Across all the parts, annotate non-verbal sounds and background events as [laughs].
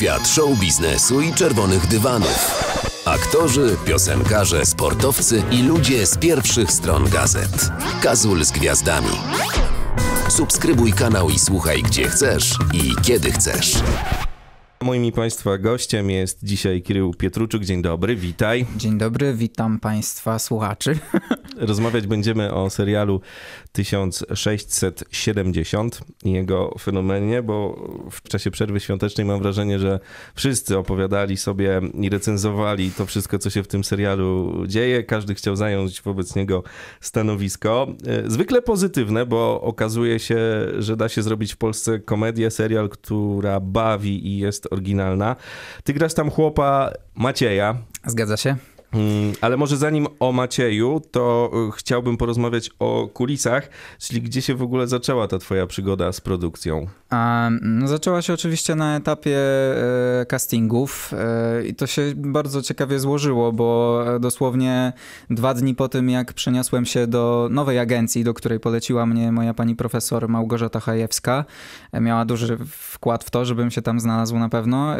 Świat show biznesu i czerwonych dywanów. Aktorzy, piosenkarze, sportowcy i ludzie z pierwszych stron gazet. Kazul z gwiazdami. Subskrybuj kanał i słuchaj gdzie chcesz i kiedy chcesz. Moim i Państwa gościem jest dzisiaj Kirył Pietruczuk. Dzień dobry, witaj. Dzień dobry, witam Państwa słuchaczy. [laughs] Rozmawiać będziemy o serialu 1670 i jego fenomenie, bo w czasie przerwy świątecznej mam wrażenie, że wszyscy opowiadali sobie i recenzowali to wszystko, co się w tym serialu dzieje. Każdy chciał zająć wobec niego stanowisko. Zwykle pozytywne, bo okazuje się, że da się zrobić w Polsce komedię, serial, która bawi i jest oryginalna. Ty grasz tam chłopa Macieja. Zgadza się. Mm, ale może zanim o Macieju, to y, chciałbym porozmawiać o kulisach, czyli gdzie się w ogóle zaczęła ta twoja przygoda z produkcją? No, zaczęła się oczywiście na etapie e, castingów e, i to się bardzo ciekawie złożyło, bo dosłownie dwa dni po tym, jak przeniosłem się do nowej agencji, do której poleciła mnie moja pani profesor Małgorzata Hajewska, e, miała duży wkład w to, żebym się tam znalazł na pewno.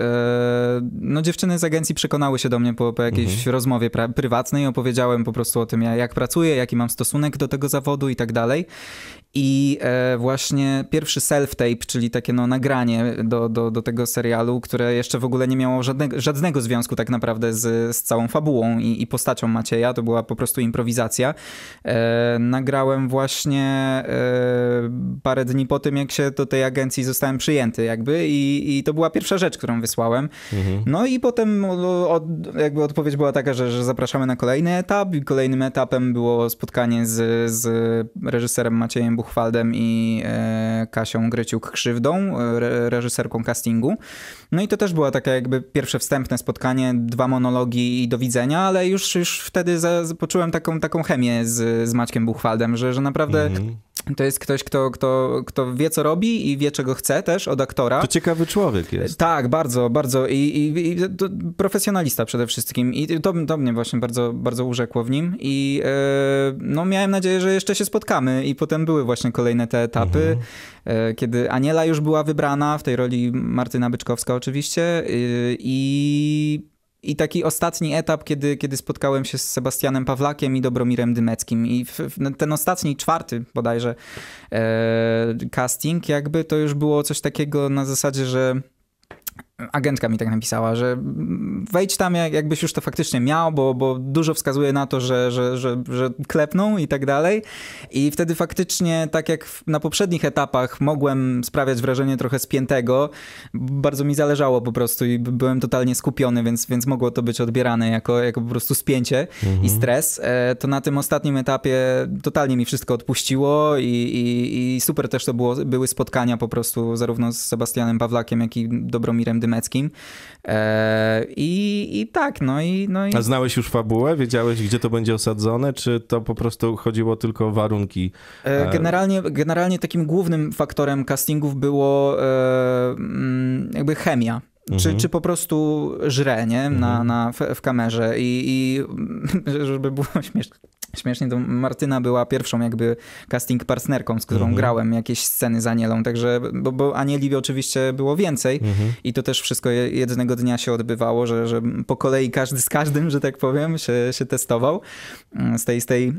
No dziewczyny z agencji przekonały się do mnie po, po jakiejś mhm. rozmowie prywatnej, opowiedziałem po prostu o tym, jak pracuję, jaki mam stosunek do tego zawodu i tak dalej. I e, właśnie pierwszy self-tape, czyli takie no, nagranie do, do, do tego serialu, które jeszcze w ogóle nie miało żadnego, żadnego związku tak naprawdę z, z całą fabułą i, i postacią Macieja, to była po prostu improwizacja. E, nagrałem właśnie e, parę dni po tym, jak się do tej agencji zostałem przyjęty jakby i, i to była pierwsza rzecz, którą wysłałem. Mhm. No i potem od, jakby odpowiedź była taka, że, że zapraszamy na kolejny etap i kolejnym etapem było spotkanie z, z reżyserem Maciejem Buchwaldem i e, Kasią Gryciuk-Krzywdą, e, reżyserką castingu. No i to też było takie jakby pierwsze wstępne spotkanie, dwa monologi i do widzenia, ale już, już wtedy za, poczułem taką, taką chemię z, z Maćkiem Buchwaldem, że, że naprawdę mm. To jest ktoś, kto, kto, kto wie, co robi i wie, czego chce też od aktora. To ciekawy człowiek jest. Tak, bardzo, bardzo. I, i, i profesjonalista przede wszystkim. I to, to mnie właśnie bardzo, bardzo urzekło w nim. I yy, no, miałem nadzieję, że jeszcze się spotkamy. I potem były właśnie kolejne te etapy, mhm. yy, kiedy Aniela już była wybrana w tej roli Martyna Byczkowska oczywiście. Yy, I i taki ostatni etap, kiedy, kiedy spotkałem się z Sebastianem Pawlakiem i Dobromirem Dymeckim. I w, w ten ostatni, czwarty bodajże e, casting, jakby to już było coś takiego na zasadzie, że agentka mi tak napisała, że wejdź tam jakbyś już to faktycznie miał, bo, bo dużo wskazuje na to, że, że, że, że klepną i tak dalej. I wtedy faktycznie, tak jak na poprzednich etapach mogłem sprawiać wrażenie trochę spiętego, bardzo mi zależało po prostu i byłem totalnie skupiony, więc, więc mogło to być odbierane jako, jako po prostu spięcie mhm. i stres. E, to na tym ostatnim etapie totalnie mi wszystko odpuściło i, i, i super też to było, były spotkania po prostu zarówno z Sebastianem Pawlakiem, jak i Dobromirem Dym Dymeckim. E, I, I tak, no i, no i... A znałeś już fabułę? Wiedziałeś, gdzie to będzie osadzone? Czy to po prostu chodziło tylko o warunki? E, generalnie, generalnie takim głównym faktorem castingów było e, mm, jakby chemia. Czy, mhm. czy po prostu żre, nie? Na, mhm. na, w, w kamerze i, i [laughs] żeby było śmieszne Śmiesznie, to Martyna była pierwszą jakby casting partnerką, z którą mhm. grałem jakieś sceny z Anielą, także, bo, bo Anieli oczywiście było więcej mhm. i to też wszystko jednego dnia się odbywało, że, że po kolei każdy z każdym, że tak powiem, się, się testował mm, z tej, z tej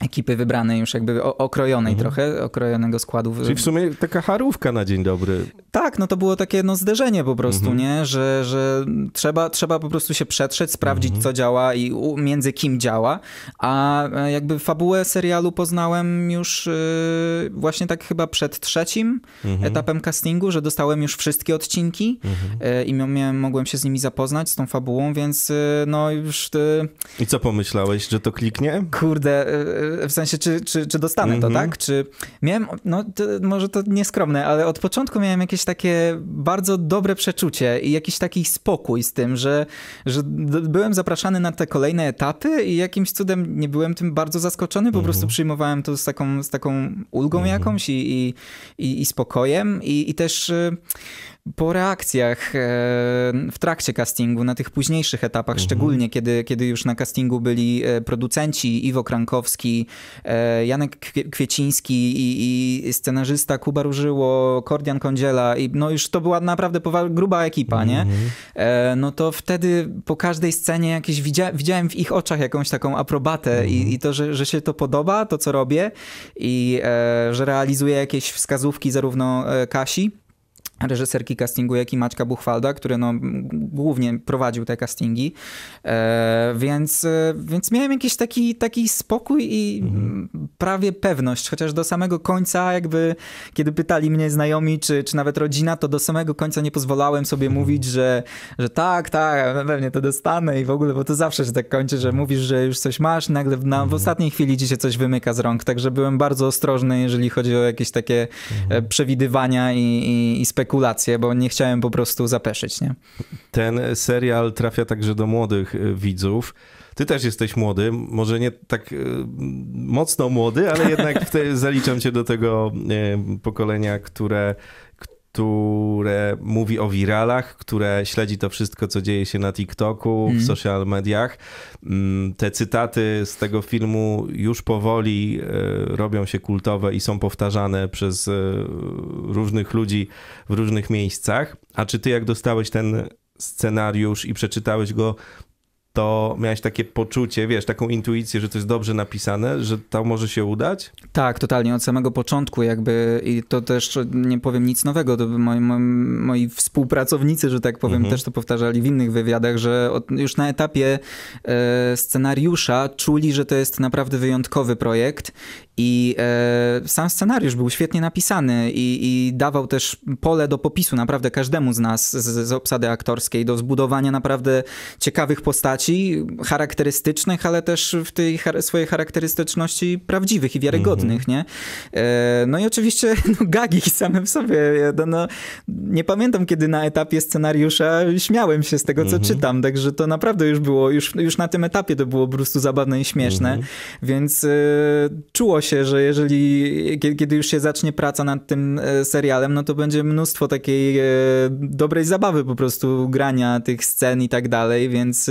ekipy wybranej, już jakby okrojonej mhm. trochę, okrojonego składu. Czyli w sumie taka harówka na dzień dobry. Tak, no to było takie no zderzenie po prostu, mhm. nie? Że, że trzeba, trzeba po prostu się przetrzeć, sprawdzić mhm. co działa i między kim działa, a e, jakby fabułę serialu poznałem już yy, właśnie tak chyba przed trzecim mhm. etapem castingu, że dostałem już wszystkie odcinki yy, i miałem, mogłem się z nimi zapoznać, z tą fabułą, więc yy, no już... I co pomyślałeś, że to kliknie? Kurde w sensie, czy, czy, czy dostanę mm -hmm. to, mhm. tak? Czy miałem, no to, może to nieskromne, ale od początku miałem jakieś takie bardzo dobre przeczucie i jakiś taki spokój z tym, że, że byłem zapraszany na te kolejne etapy i jakimś cudem nie byłem tym bardzo zaskoczony, po mm -hmm. prostu przyjmowałem to z taką, z taką ulgą mm -hmm. jakąś i, i, i, i spokojem i, i też po reakcjach e, w trakcie castingu, na tych późniejszych etapach, mhm. szczególnie kiedy, kiedy już na castingu byli e, producenci Iwo Krankowski, e, Janek Kwieciński i, i scenarzysta Kuba Różyło, Kordian Kądziela i no już to była naprawdę gruba ekipa, nie? Mhm. No to wtedy po każdej scenie jakieś widzia widziałem w ich oczach jakąś taką aprobatę i, mhm. i, to, że, że się to podoba, to co robię i że realizuję jakieś wskazówki zarówno Kasi, reżyserki castingu, jak i Maćka Buchwalda, który no, głównie prowadził te castingi, e, więc, e, więc miałem jakiś taki, taki spokój i mhm. prawie pewność, chociaż do samego końca jakby, kiedy pytali mnie znajomi, czy, czy nawet rodzina, to do samego końca nie pozwalałem sobie mhm. mówić, że, że tak, tak, pewnie to dostanę i w ogóle, bo to zawsze się tak kończy, że mówisz, że już coś masz, nagle na, w mhm. ostatniej chwili ci się coś wymyka z rąk, także byłem bardzo ostrożny, jeżeli chodzi o jakieś takie e, mhm. przewidywania i, i, i spekulacje spekulacje, bo nie chciałem po prostu zapeszyć, nie? Ten serial trafia także do młodych y, widzów. Ty też jesteś młody, może nie tak y, mocno młody, ale jednak [laughs] zaliczam cię do tego y, pokolenia, które które mówi o wiralach, które śledzi to wszystko, co dzieje się na TikToku, mm. w mhm. social mediach. Mm, te cytaty z tego filmu już powoli e, robią się kultowe i są powtarzane przez e, różnych ludzi w różnych miejscach. A czy ty, jak dostałeś ten scenariusz i przeczytałeś go, to miałeś takie poczucie, wiesz, taką intuicję, że to jest dobrze napisane, że to może się udać? Tak, totalnie, od samego początku jakby i to też nie powiem nic nowego, to moi, moi, moi współpracownicy, że tak powiem, mhm. też to powtarzali w innych wywiadach, że od, już na etapie e, scenariusza czuli, że to jest naprawdę wyjątkowy projekt i e, sam scenariusz był świetnie napisany i, i, dawał też pole do popisu naprawdę każdemu z nas z, z obsady aktorskiej, do zbudowania naprawdę ciekawych postaci, charakterystycznych, ale też w tej swojej charakterystyczności prawdziwych i wiarygodnych, mm-hmm. nie? E, no i oczywiście [laughs] no, gagi same w sobie. No, no, nie pamiętam, kiedy na etapie scenariusza śmiałem się z tego, co mm-hmm. czytam, także to naprawdę już było, już, już na tym etapie to było po prostu zabawne i śmieszne, mm-hmm. więc e, czuło się że jeżeli, kiedy już się zacznie praca nad tym e, serialem, no to będzie mnóstwo takiej e, dobrej zabawy po prostu grania tych scen i tak dalej, więc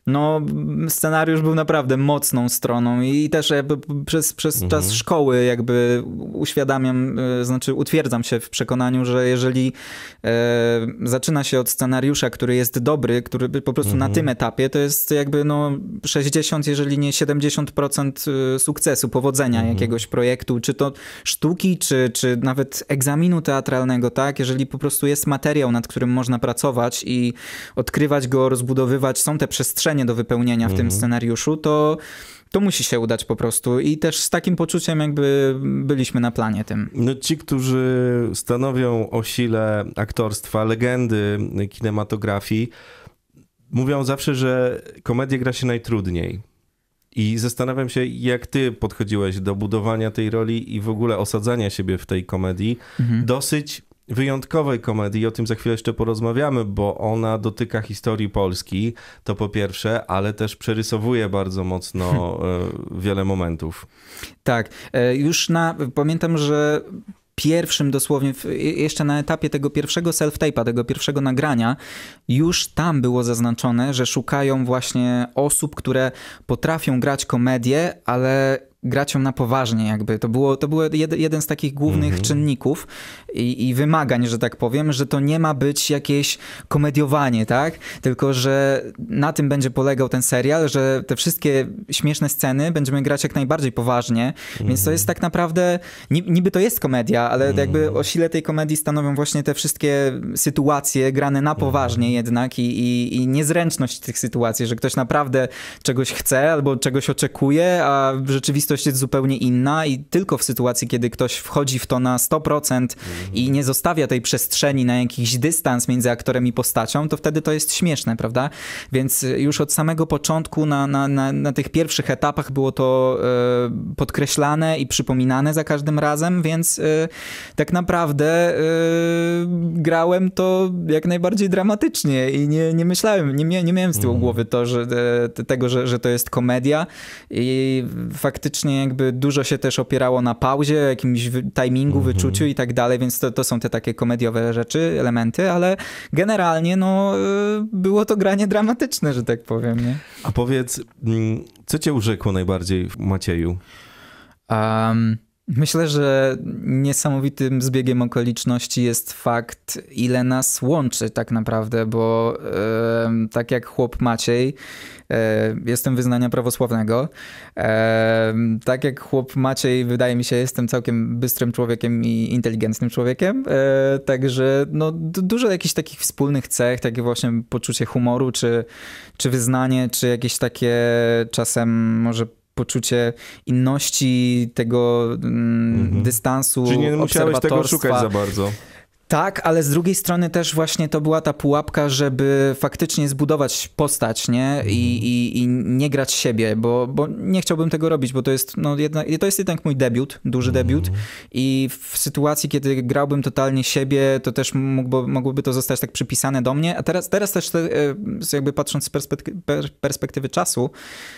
no scenariusz był naprawdę mocną stroną i też jakby przez, przez mhm. czas szkoły jakby uświadamiam, e, znaczy utwierdzam się w przekonaniu, że jeżeli e, zaczyna się od scenariusza, który jest dobry, który po prostu mhm. na tym etapie, to jest jakby no 60, jeżeli nie 70% e, sukcesu, powodzenia mhm. jakiegoś projektu, czy to sztuki, czy, czy nawet egzaminu teatralnego, tak? Jeżeli po prostu jest materiał, nad którym można pracować i odkrywać go, rozbudowywać, są te przestrzenie, do wypełnienia w tym mhm. scenariuszu, to to musi się udać po prostu i też z takim poczuciem jakby byliśmy na planie tym. No ci, którzy stanowią o sile aktorstwa, legendy kinematografii, mówią zawsze, że komedię gra się najtrudniej. I zastanawiam się, jak ty podchodziłeś do budowania tej roli i w ogóle osadzania siebie w tej komedii. Mhm. Dosyć wyjątkowej komedii, o tym za chwilę jeszcze porozmawiamy, bo ona dotyka historii Polski, to po pierwsze, ale też przerysowuje bardzo mocno [laughs] e, wiele momentów. Tak, e, już na, pamiętam, że pierwszym dosłownie, jeszcze na etapie tego pierwszego self-tape'a, tego pierwszego nagrania, już tam było zaznaczone, że szukają właśnie osób, które potrafią grać komedię, ale ją na poważnie jakby. To, było, to był jeden z takich głównych mm -hmm. czynników i, i, wymagań, że tak powiem, że to nie ma być jakieś komediowanie, tak? Tylko, że na tym będzie polegał ten serial, że te wszystkie śmieszne sceny będziemy grać jak najbardziej poważnie, mm -hmm. więc to jest tak naprawdę, niby to jest komedia, ale mm -hmm. jakby o sile tej komedii stanowią właśnie te wszystkie sytuacje grane na poważnie mhm. jednak i, i, i niezręczność tych sytuacji, że ktoś naprawdę czegoś chce albo czegoś oczekuje, a w rzeczywistości rzeczywistość jest zupełnie inna i tylko w sytuacji, kiedy ktoś wchodzi w to na 100% mm. i nie zostawia tej przestrzeni na jakiś dystans między aktorem i postacią, to wtedy to jest śmieszne, prawda? Więc już od samego początku na, na, na, na tych pierwszych etapach było to e, podkreślane i przypominane za każdym razem, więc e, tak naprawdę e, grałem to jak najbardziej dramatycznie i nie, nie myślałem, nie, nie miałem z tyłu mm. głowy to, że, tego, że, że to jest komedia i faktycznie faktycznie jakby dużo się też opierało na pauzie, jakimś timingu, Mhm. wyczuciu i tak dalej, więc to, to są te takie komediowe rzeczy, elementy, ale generalnie no y, było to granie dramatyczne, że tak powiem, nie? A powiedz, mm, co cię urzekło najbardziej w Macieju? Um, myślę, że niesamowitym zbiegiem okoliczności jest fakt, ile nas łączy tak naprawdę, bo em, tak jak chłop Maciej, e, jestem wyznania prawosławnego. Em, tak jak chłop Maciej, wydaje mi się, jestem całkiem bystrym człowiekiem i inteligentnym człowiekiem. E, także no, du- dużo jakichś takich wspólnych cech, takie właśnie poczucie humoru, czy, czy wyznanie, czy jakieś takie czasem może poczucie inności tego mm, Mhm. dystansu, Czy nie musiałeś tego szukać za bardzo? Tak, ale z drugiej strony też właśnie to była ta pułapka, żeby faktycznie zbudować postać, nie? I, i, i nie grać siebie, bo, bo nie chciałbym tego robić, bo to jest, no, jedna, to jest jednak mój debiut, duży debiut. I w sytuacji, kiedy grałbym totalnie siebie, to też mógłby, mogłoby to zostać tak przypisane do mnie, a teraz, teraz też te, e, jakby patrząc z perspektywy, per, perspektywy czasu,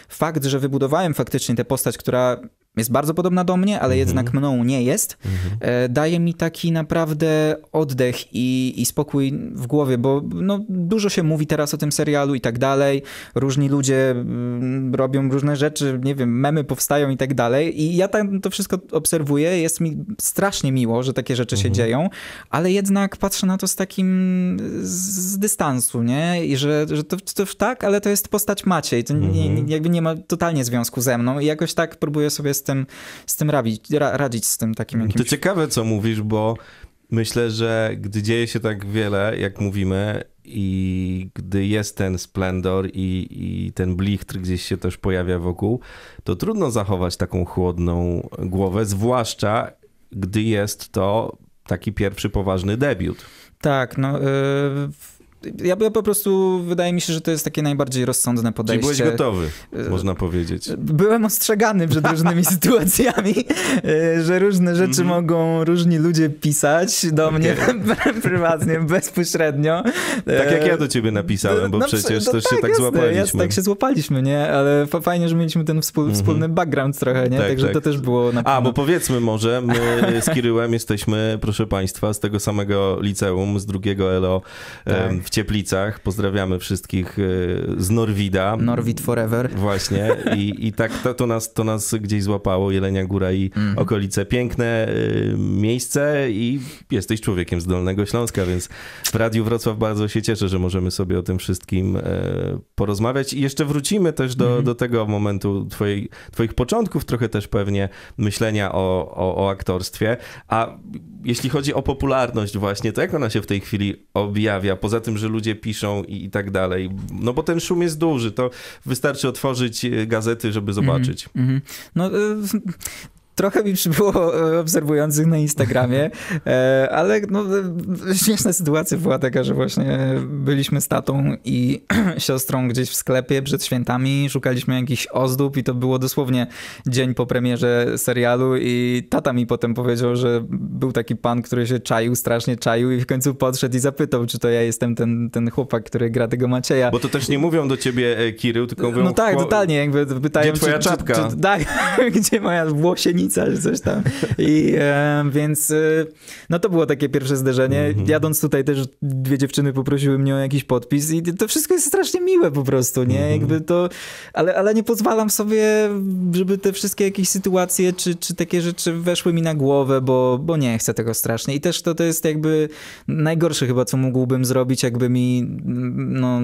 fakt, że wybudowałem faktycznie tę postać, która jest bardzo podobna do mnie, ale jednak mną nie jest, e, daje mi taki naprawdę oddech i, i spokój w głowie, bo no, dużo się mówi teraz o tym serialu i tak dalej. Różni ludzie mm, robią różne rzeczy, nie wiem, memy powstają i tak dalej. I ja tam to wszystko obserwuję. Jest mi strasznie miło, że takie rzeczy się dzieją, ale jednak patrzę na to z takim z dystansu, nie? I że, że to, to tak, ale to jest postać Maciej. To nie, jakby nie ma totalnie związku ze mną i jakoś tak próbuję sobie z tym, z tym radzić, ra, radzić z tym takim jakimś... To ciekawe, co mówisz, bo myślę, że gdy dzieje się tak wiele, jak mówimy, i gdy jest ten splendor i, i ten blichtr gdzieś się też pojawia wokół, to trudno zachować taką chłodną głowę, zwłaszcza gdy jest to taki pierwszy poważny debiut. Tak, no. y, ja, ja po prostu wydaje mi się, że to jest takie najbardziej rozsądne Czyli podejście. byłeś gotowy, Y, można powiedzieć. Byłem ostrzegany przed różnymi [laughs] sytuacjami, y, że różne rzeczy Mhm. mogą różni ludzie pisać do mnie [laughs] prywatnie, bezpośrednio. Tak jak E, ja do ciebie napisałem, bo no, przecież no też się tak, tak jasne, złapaliśmy. Jasne, tak się złapaliśmy, nie? Ale fa- fajnie, że mieliśmy ten wspól, Mhm. wspólny background trochę, nie? Tak, Także tak. to też było na A, pewno... bo powiedzmy może, my [laughs] z Kiryłem jesteśmy, proszę państwa, z tego samego liceum, z drugiego ELO em, Tak. w Cieplicach. Pozdrawiamy wszystkich e, z Norwida. Norwid forever. Właśnie i, i tak to, to, nas, to nas gdzieś złapało, Jelenia Góra i Mhm. okolice. Piękne y, miejsce i jesteś człowiekiem z Dolnego Śląska, więc w Radiu Wrocław bardzo się cieszę, że możemy sobie o tym wszystkim e, porozmawiać i jeszcze wrócimy też do, Mhm. do tego momentu twojej, twoich początków, trochę też pewnie myślenia o, o, o aktorstwie, a jeśli chodzi o popularność właśnie, to jak ona się w tej chwili objawia, poza tym, że ludzie piszą i, i tak dalej, no bo ten szum jest duży, to wystarczy otworzyć e, gazety, żeby zobaczyć. Mhm. No, y, trochę mi przybyło e, obserwujących na Instagramie, [laughs] e, ale no, śmieszna sytuacja była taka, że właśnie byliśmy z tatą i [clears throat] siostrą gdzieś w sklepie przed świętami, szukaliśmy jakichś ozdób i to było dosłownie dzień po premierze serialu i tata mi potem powiedział, że był taki pan, który się czaił, strasznie czaił i w końcu podszedł i zapytał, czy to ja jestem ten, ten chłopak, który gra tego Macieja. Bo to też nie mówią do ciebie e, Kirył, tylko mówią... No tak, totalnie, jakby pytają, Gdzie twoja czy, czapka? Czy, czy, [laughs] tak, gdzie moja włosienica, czy coś tam. I e, więc e, no to było takie pierwsze zderzenie. Mhm. Jadąc tutaj też dwie dziewczyny poprosiły mnie o jakiś podpis i to wszystko jest strasznie miłe po prostu, nie? Mhm. Jakby to, ale, ale nie pozwalam sobie, żeby te wszystkie jakieś sytuacje, czy, czy takie rzeczy weszły mi na głowę, bo, bo nie chcę tego strasznie. I też to, to jest jakby najgorsze chyba, co mógłbym zrobić, jakby mi, no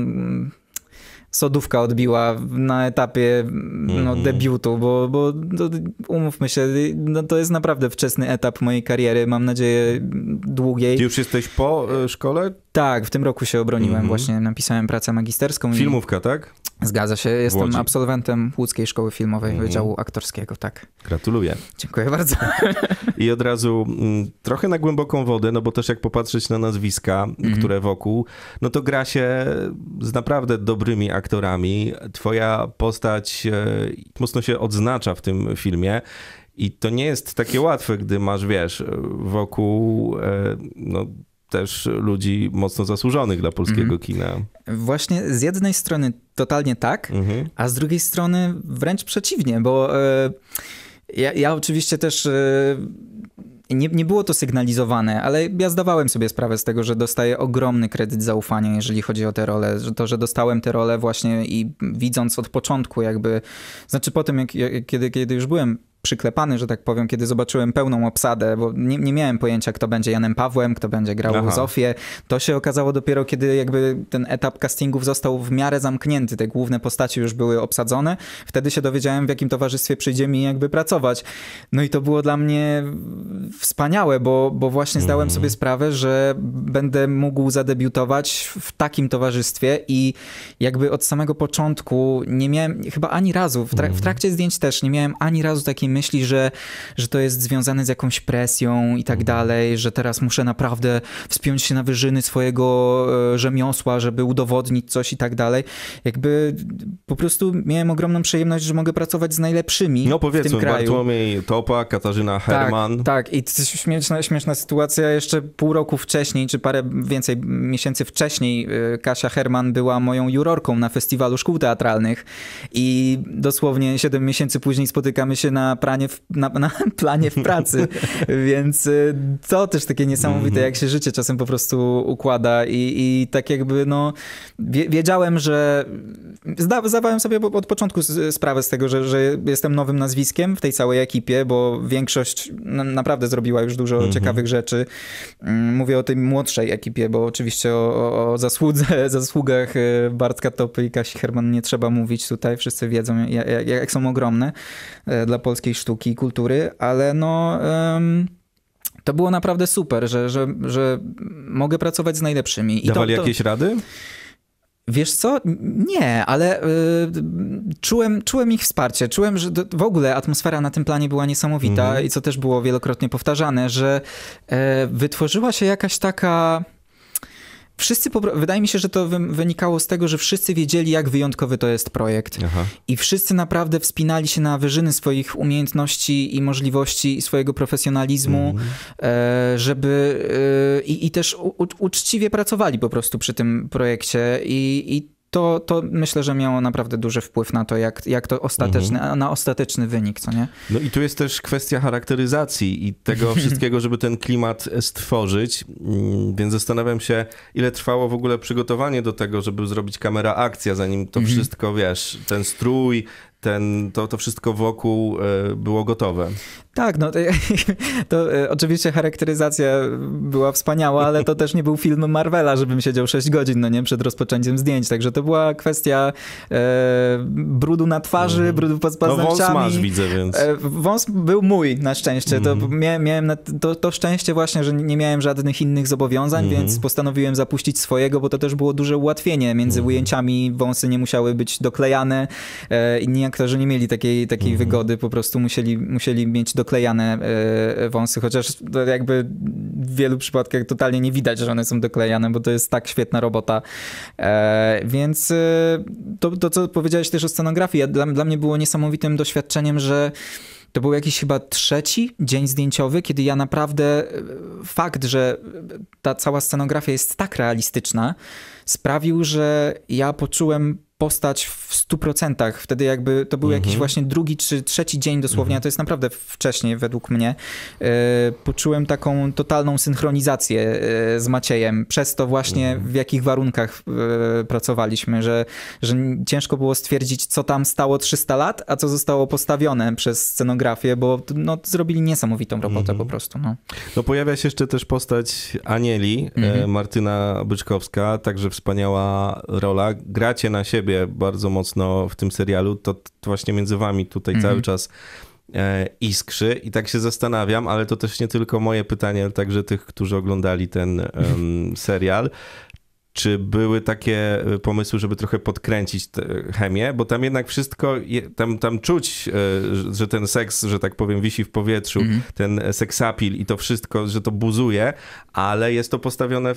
sodówka odbiła na etapie no, Mhm. debiutu, bo, bo to, umówmy się, no, to jest naprawdę wczesny etap mojej kariery, mam nadzieję długiej. Ty już jesteś po e, szkole? Tak, w tym roku się obroniłem, Mhm. właśnie napisałem pracę magisterską. Filmówka, tak? I zgadza się, jestem absolwentem Łódzkiej Szkoły Filmowej Mhm. Wydziału Aktorskiego, tak. Gratuluję. Dziękuję bardzo. I od razu mm, trochę na głęboką wodę, no bo też jak popatrzeć na nazwiska, Mhm. które wokół, no to gra się z naprawdę dobrymi aktorami. Twoja postać e, mocno się odznacza w tym filmie. I to nie jest takie łatwe, gdy masz, wiesz, wokół e, no, też ludzi mocno zasłużonych dla polskiego Mhm. kina. Właśnie z jednej strony totalnie tak, Mhm. a z drugiej strony wręcz przeciwnie, bo e, Ja, ja oczywiście też nie, nie było to sygnalizowane, ale ja zdawałem sobie sprawę z tego, że dostaję ogromny kredyt zaufania, jeżeli chodzi o tę rolę. Że to, że dostałem tę rolę właśnie i widząc od początku jakby, znaczy po tym, jak, kiedy, kiedy już byłem przyklepany, że tak powiem, kiedy zobaczyłem pełną obsadę, bo nie, nie miałem pojęcia, kto będzie Janem Pawłem, kto będzie grał Aha. Zofię. To się okazało dopiero, kiedy jakby ten etap castingów został w miarę zamknięty, te główne postaci już były obsadzone. Wtedy się dowiedziałem, w jakim towarzystwie przyjdzie mi jakby pracować. No i to było dla mnie wspaniałe, bo, bo właśnie zdałem mm. sobie sprawę, że będę mógł zadebiutować w takim towarzystwie i jakby od samego początku nie miałem chyba ani razu, w, trak w mhm. trakcie zdjęć też nie miałem ani razu takiej myśli, że, że to jest związane z jakąś presją i tak mhm. dalej, że teraz muszę naprawdę wspiąć się na wyżyny swojego e, rzemiosła, żeby udowodnić coś i tak dalej. Jakby po prostu miałem ogromną przyjemność, że mogę pracować z najlepszymi No powiedzmy, w tym kraju. Bartłomiej Topa, Katarzyna Herman. Tak, tak. i śmieszna, śmieszna sytuacja, jeszcze pół roku wcześniej, czy parę więcej miesięcy wcześniej e, Kasia Herman była moją jurorką na festiwalu szkół teatralnych i dosłownie 7 miesięcy później spotykamy się na pranie w, na, na [laughs] planie w pracy, [laughs] więc y, to też takie niesamowite, mhm. jak się życie czasem po prostu układa i, i tak jakby no wiedziałem, że zda, zdawałem sobie od początku sprawę z tego, że, że jestem nowym nazwiskiem w tej całej ekipie, bo większość naprawdę zrobiła już dużo mhm. ciekawych rzeczy. Mm, mówię o tej młodszej ekipie, bo oczywiście o, o, zasłudze, [laughs] zasługach y, Bartka Topy i Kasi Herman nie trzeba mówić tutaj, wszyscy wiedzą jak, jak są ogromne y, dla polskiej polskiej sztuki i kultury, ale no... Um, to było naprawdę super, że, że, że mogę pracować z najlepszymi. I Dawali to, to... jakieś rady? Wiesz co? Nie, ale y, czułem, czułem ich wsparcie. Czułem, że w ogóle atmosfera na tym planie była niesamowita mm -hmm. i co też było wielokrotnie powtarzane, że y, wytworzyła się jakaś taka wszyscy, wydaje mi się, że to wynikało z tego, że wszyscy wiedzieli, jak wyjątkowy to jest projekt. Aha. I wszyscy naprawdę wspinali się na wyżyny swoich umiejętności i możliwości i swojego profesjonalizmu, mm. żeby e, i, i też u, uczciwie pracowali po prostu przy tym projekcie i, i to, to myślę, że miało naprawdę duży wpływ na to, jak, jak to ostateczny, mhm. na ostateczny wynik, co nie? No i tu jest też kwestia charakteryzacji i tego [laughs] wszystkiego, żeby ten klimat stworzyć, mm, więc zastanawiam się, ile trwało w ogóle przygotowanie do tego, żeby zrobić kamera akcja, zanim to mhm. wszystko, wiesz, ten strój, ten, to, to wszystko wokół e, było gotowe. Tak, no to, to, e, oczywiście charakteryzacja była wspaniała, ale to też nie był film Marvela, żebym siedział 6 godzin, no nie, przed rozpoczęciem zdjęć, także to była kwestia e, brudu na twarzy, mm. brudu pod paznokciami. No wąs masz, widzę, więc... E, wąs był mój na szczęście, mm. to mhm. mia, miałem to, to, szczęście właśnie, że nie miałem żadnych innych zobowiązań, mm. więc postanowiłem zapuścić swojego, bo to też było duże ułatwienie, między mhm. ujęciami wąsy nie musiały być doklejane, e, inni aktorzy nie mieli takiej, takiej mhm. wygody, po prostu musieli, musieli mieć doklejane e, wąsy, chociaż jakby w wielu przypadkach totalnie nie widać, że one są doklejane, bo to jest tak świetna robota. E, więc e, to, to, co powiedziałeś też o scenografii, dla, dla mnie było niesamowitym doświadczeniem, że to był jakiś chyba trzeci dzień zdjęciowy, kiedy ja naprawdę fakt, że ta cała scenografia jest tak realistyczna, sprawił, że ja poczułem postać w 100%. Wtedy jakby to był mhm. jakiś właśnie drugi czy trzeci dzień dosłownie, mhm. a to jest naprawdę wcześniej według mnie. E, poczułem taką totalną synchronizację e, z Maciejem przez to właśnie mhm. w jakich warunkach e, pracowaliśmy, że, że ciężko było stwierdzić, co tam stało 300 lat, a co zostało postawione przez scenografię, bo no, zrobili niesamowitą robotę po mhm. prostu. No. no pojawia się jeszcze też postać Anieli, mhm. Martyna Byczkowska, także wspaniała rola. Gracie na siebie siebie bardzo mocno w tym serialu, to, to właśnie między wami tutaj -hmm. cały czas e, iskrzy i tak się zastanawiam, ale to też nie tylko moje pytanie, ale także tych, którzy oglądali ten um, serial. Czy były takie e, pomysły, żeby trochę podkręcić chemię? Bo tam jednak wszystko, tam, tam czuć, e, że ten seks, że tak powiem, wisi w powietrzu, mm ten seksapil i to wszystko, że to buzuje, ale jest to postawione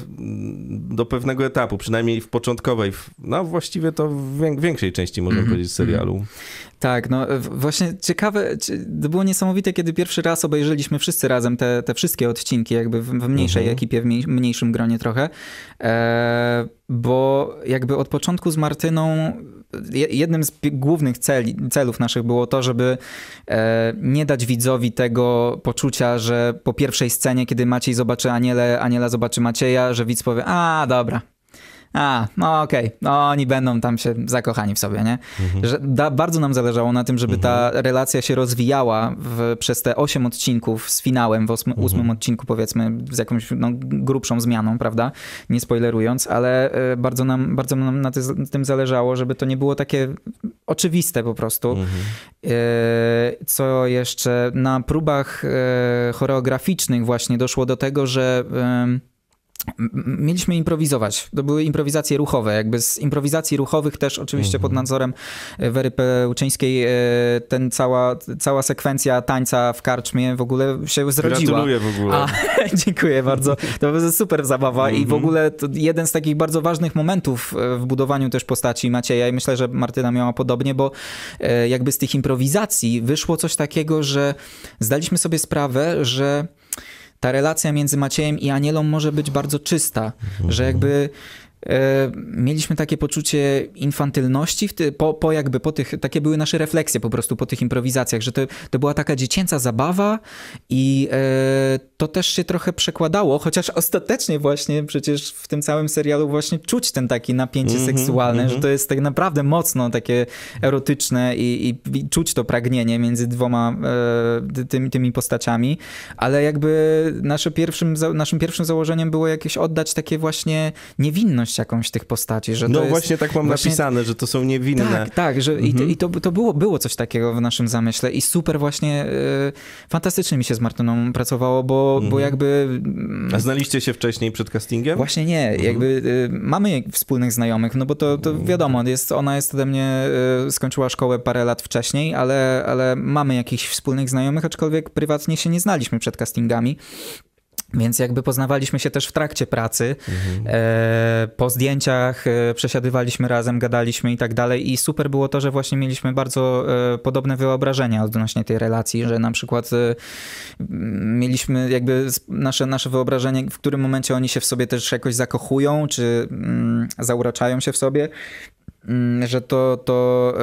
do pewnego etapu, przynajmniej w początkowej, no właściwie to w większej części, można mm powiedzieć, serialu. Tak, no właśnie ciekawe, to było niesamowite, kiedy pierwszy raz obejrzeliśmy wszyscy razem te, te wszystkie odcinki, jakby w, w mniejszej mhm. ekipie, w mniejszym gronie trochę, e, bo jakby od początku z Martyną jednym z głównych celi, celów naszych było to, żeby e, nie dać widzowi tego poczucia, że po pierwszej scenie, kiedy Maciej zobaczy Anielę, Aniela zobaczy Macieja, że widz powie, a dobra, a, no okej, okay. no oni będą tam się zakochani w sobie, nie? Mhm. Że da, bardzo nam zależało na tym, żeby mhm. ta relacja się rozwijała w, przez te osiem odcinków z finałem w osm, mhm. ósmym odcinku powiedzmy z jakąś no, grubszą zmianą, prawda? Nie spoilerując, ale e, bardzo nam, bardzo nam na ty, tym zależało, żeby to nie było takie oczywiste po prostu. Mhm. E, co jeszcze? Na próbach e, choreograficznych właśnie doszło do tego, że Mieliśmy improwizować. To były improwizacje ruchowe. Jakby z improwizacji ruchowych też oczywiście pod mhm. nadzorem e, Wery Pełczyńskiej e, ten cała, cała sekwencja tańca w karczmie w ogóle się zrodziła. Gratuluję w ogóle. A, [laughs] dziękuję bardzo. To była super zabawa i w mhm. ogóle jeden z takich bardzo ważnych momentów e, w budowaniu też postaci Macieja i myślę, że Martyna miała podobnie, bo jakby z tych improwizacji wyszło coś takiego, że zdaliśmy sobie sprawę, że ta relacja między Maciejem i Anielą może być bardzo czysta, mhm. że jakby mieliśmy takie poczucie infantylności, po, po, jakby po tych, takie były nasze refleksje po prostu po tych improwizacjach, że to, to była taka dziecięca zabawa i e, to też się trochę przekładało, chociaż [laughs] ostatecznie właśnie przecież w tym całym serialu właśnie czuć ten taki napięcie mm -hmm, seksualne, mm -hmm. że mhm. to jest tak naprawdę mocno takie erotyczne i, i, i czuć to pragnienie między dwoma e, tymi, tymi postaciami, ale jakby nasze pierwszym, naszym pierwszym założeniem było jakieś oddać takie właśnie niewinność jakąś tych postaci. Że no jest właśnie tak mam właśnie... napisane, że to są niewinne. Tak, tak, że mhm. i, to, i to, to, było, było coś takiego w naszym zamyśle i super właśnie, y, fantastycznie mi się z Martyną pracowało, bo, mhm. bo jakby... A znaliście się wcześniej przed castingiem? Właśnie nie, mhm. jakby y, mamy wspólnych znajomych, no bo to, to mhm. wiadomo, jest, ona jest ode mnie, y, skończyła szkołę parę lat wcześniej, ale, ale mamy jakichś wspólnych znajomych, aczkolwiek prywatnie się nie znaliśmy przed castingami. Więc jakby poznawaliśmy się też w trakcie pracy. Mhm. E, po zdjęciach e, przesiadywaliśmy razem, gadaliśmy i tak dalej. I super było to, że właśnie mieliśmy bardzo e, podobne wyobrażenia odnośnie tej relacji, że na przykład e, mieliśmy jakby nasze, nasze wyobrażenie, w którym momencie oni się w sobie też jakoś zakochują, czy mm, zauraczają się w sobie. Mm, że to, to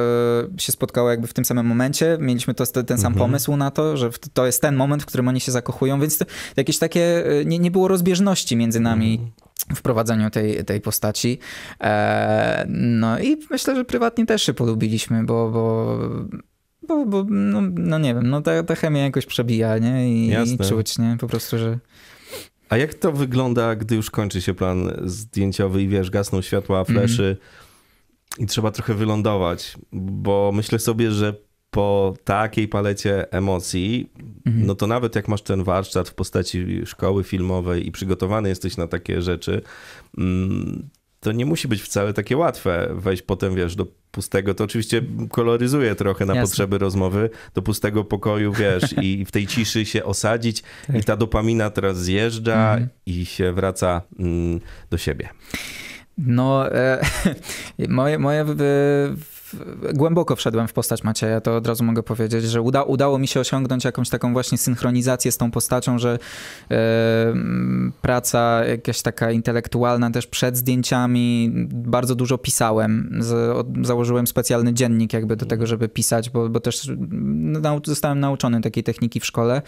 e, się spotkało jakby w tym samym momencie. Mieliśmy to, ten sam mhm. pomysł na to, że to jest ten moment, w którym oni się zakochują, więc to, jakieś takie, e, nie, nie było rozbieżności między nami. Mhm. W prowadzeniu tej, tej postaci. E, no i myślę, że prywatnie też się polubiliśmy, bo, bo bo, bo no, no, nie wiem, no ta, ta chemia jakoś przebija, nie? I, i czuć, nie? Po prostu, że... A jak to wygląda, gdy już kończy się plan zdjęciowy i wiesz, gasną światła, fleszy, mm i trzeba trochę wylądować, bo myślę sobie, że po takiej palecie emocji, mhm. no to nawet jak masz ten warsztat w postaci szkoły filmowej i przygotowany jesteś na takie rzeczy, mm, to nie musi być wcale takie łatwe wejść potem, wiesz, do pustego, to oczywiście koloryzuje trochę na Jasne. potrzeby rozmowy, do pustego pokoju, wiesz, i w tej ciszy się osadzić tak. i ta dopamina teraz zjeżdża mhm. i się wraca mm, do siebie. No, e, [laughs] moje, moje głęboko wszedłem w postać Macieja, to od razu mogę powiedzieć, że uda, udało mi się osiągnąć jakąś taką właśnie synchronizację z tą postacią, że praca jakaś taka intelektualna też przed zdjęciami, bardzo dużo pisałem, z, od, założyłem specjalny dziennik jakby do tego, żeby pisać, bo, bo też nau, zostałem nauczony takiej techniki w szkole.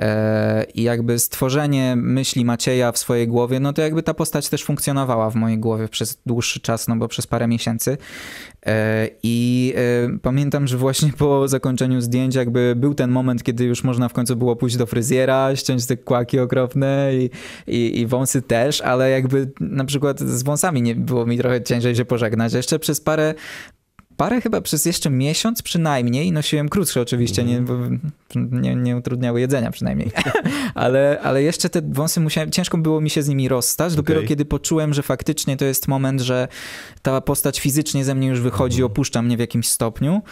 E, i jakby stworzenie myśli Macieja w swojej głowie, no to jakby ta postać też funkcjonowała w mojej głowie przez dłuższy czas, no bo przez parę miesięcy i y, pamiętam, że właśnie po zakończeniu zdjęć jakby był ten moment, kiedy już można w końcu było pójść do fryzjera, ściąć te kłaki okropne i, i, i wąsy też, ale jakby na przykład z wąsami nie było mi trochę ciężej się pożegnać. Jeszcze przez parę parę chyba przez jeszcze miesiąc przynajmniej, nosiłem krótsze oczywiście, nie, nie, nie utrudniały jedzenia przynajmniej, [laughs] ale, ale jeszcze te wąsy musiałem, ciężko było mi się z nimi rozstać, dopiero okay. kiedy poczułem, że faktycznie to jest moment, że ta postać fizycznie ze mnie już wychodzi, mhm. opuszcza mnie w jakimś stopniu,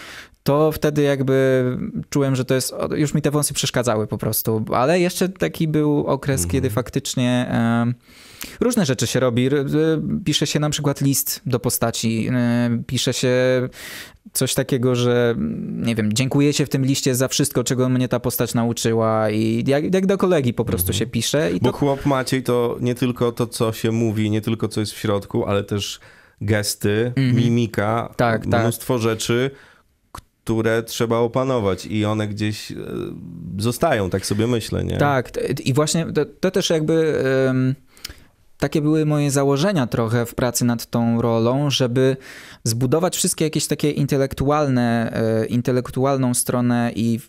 to wtedy jakby czułem, że to jest, już mi te wąsy przeszkadzały po prostu, ale jeszcze taki był okres, mm. kiedy faktycznie różne rzeczy się robi. Pisze się na przykład list do postaci, e, pisze się coś takiego, że nie wiem, dziękuję ci w tym liście za wszystko, czego mnie ta postać nauczyła i jak, jak do kolegi po prostu mm. się pisze. I Bo to... chłop Maciej to nie tylko to, co się mówi, nie tylko co jest w środku, ale też gesty, mimika, Tak, tak. mnóstwo rzeczy, które trzeba opanować i one gdzieś e, zostają, tak sobie myślę, nie? Tak, i właśnie to, to też jakby takie były moje założenia trochę w pracy nad tą rolą, żeby zbudować wszystkie jakieś takie intelektualne, e, intelektualną stronę i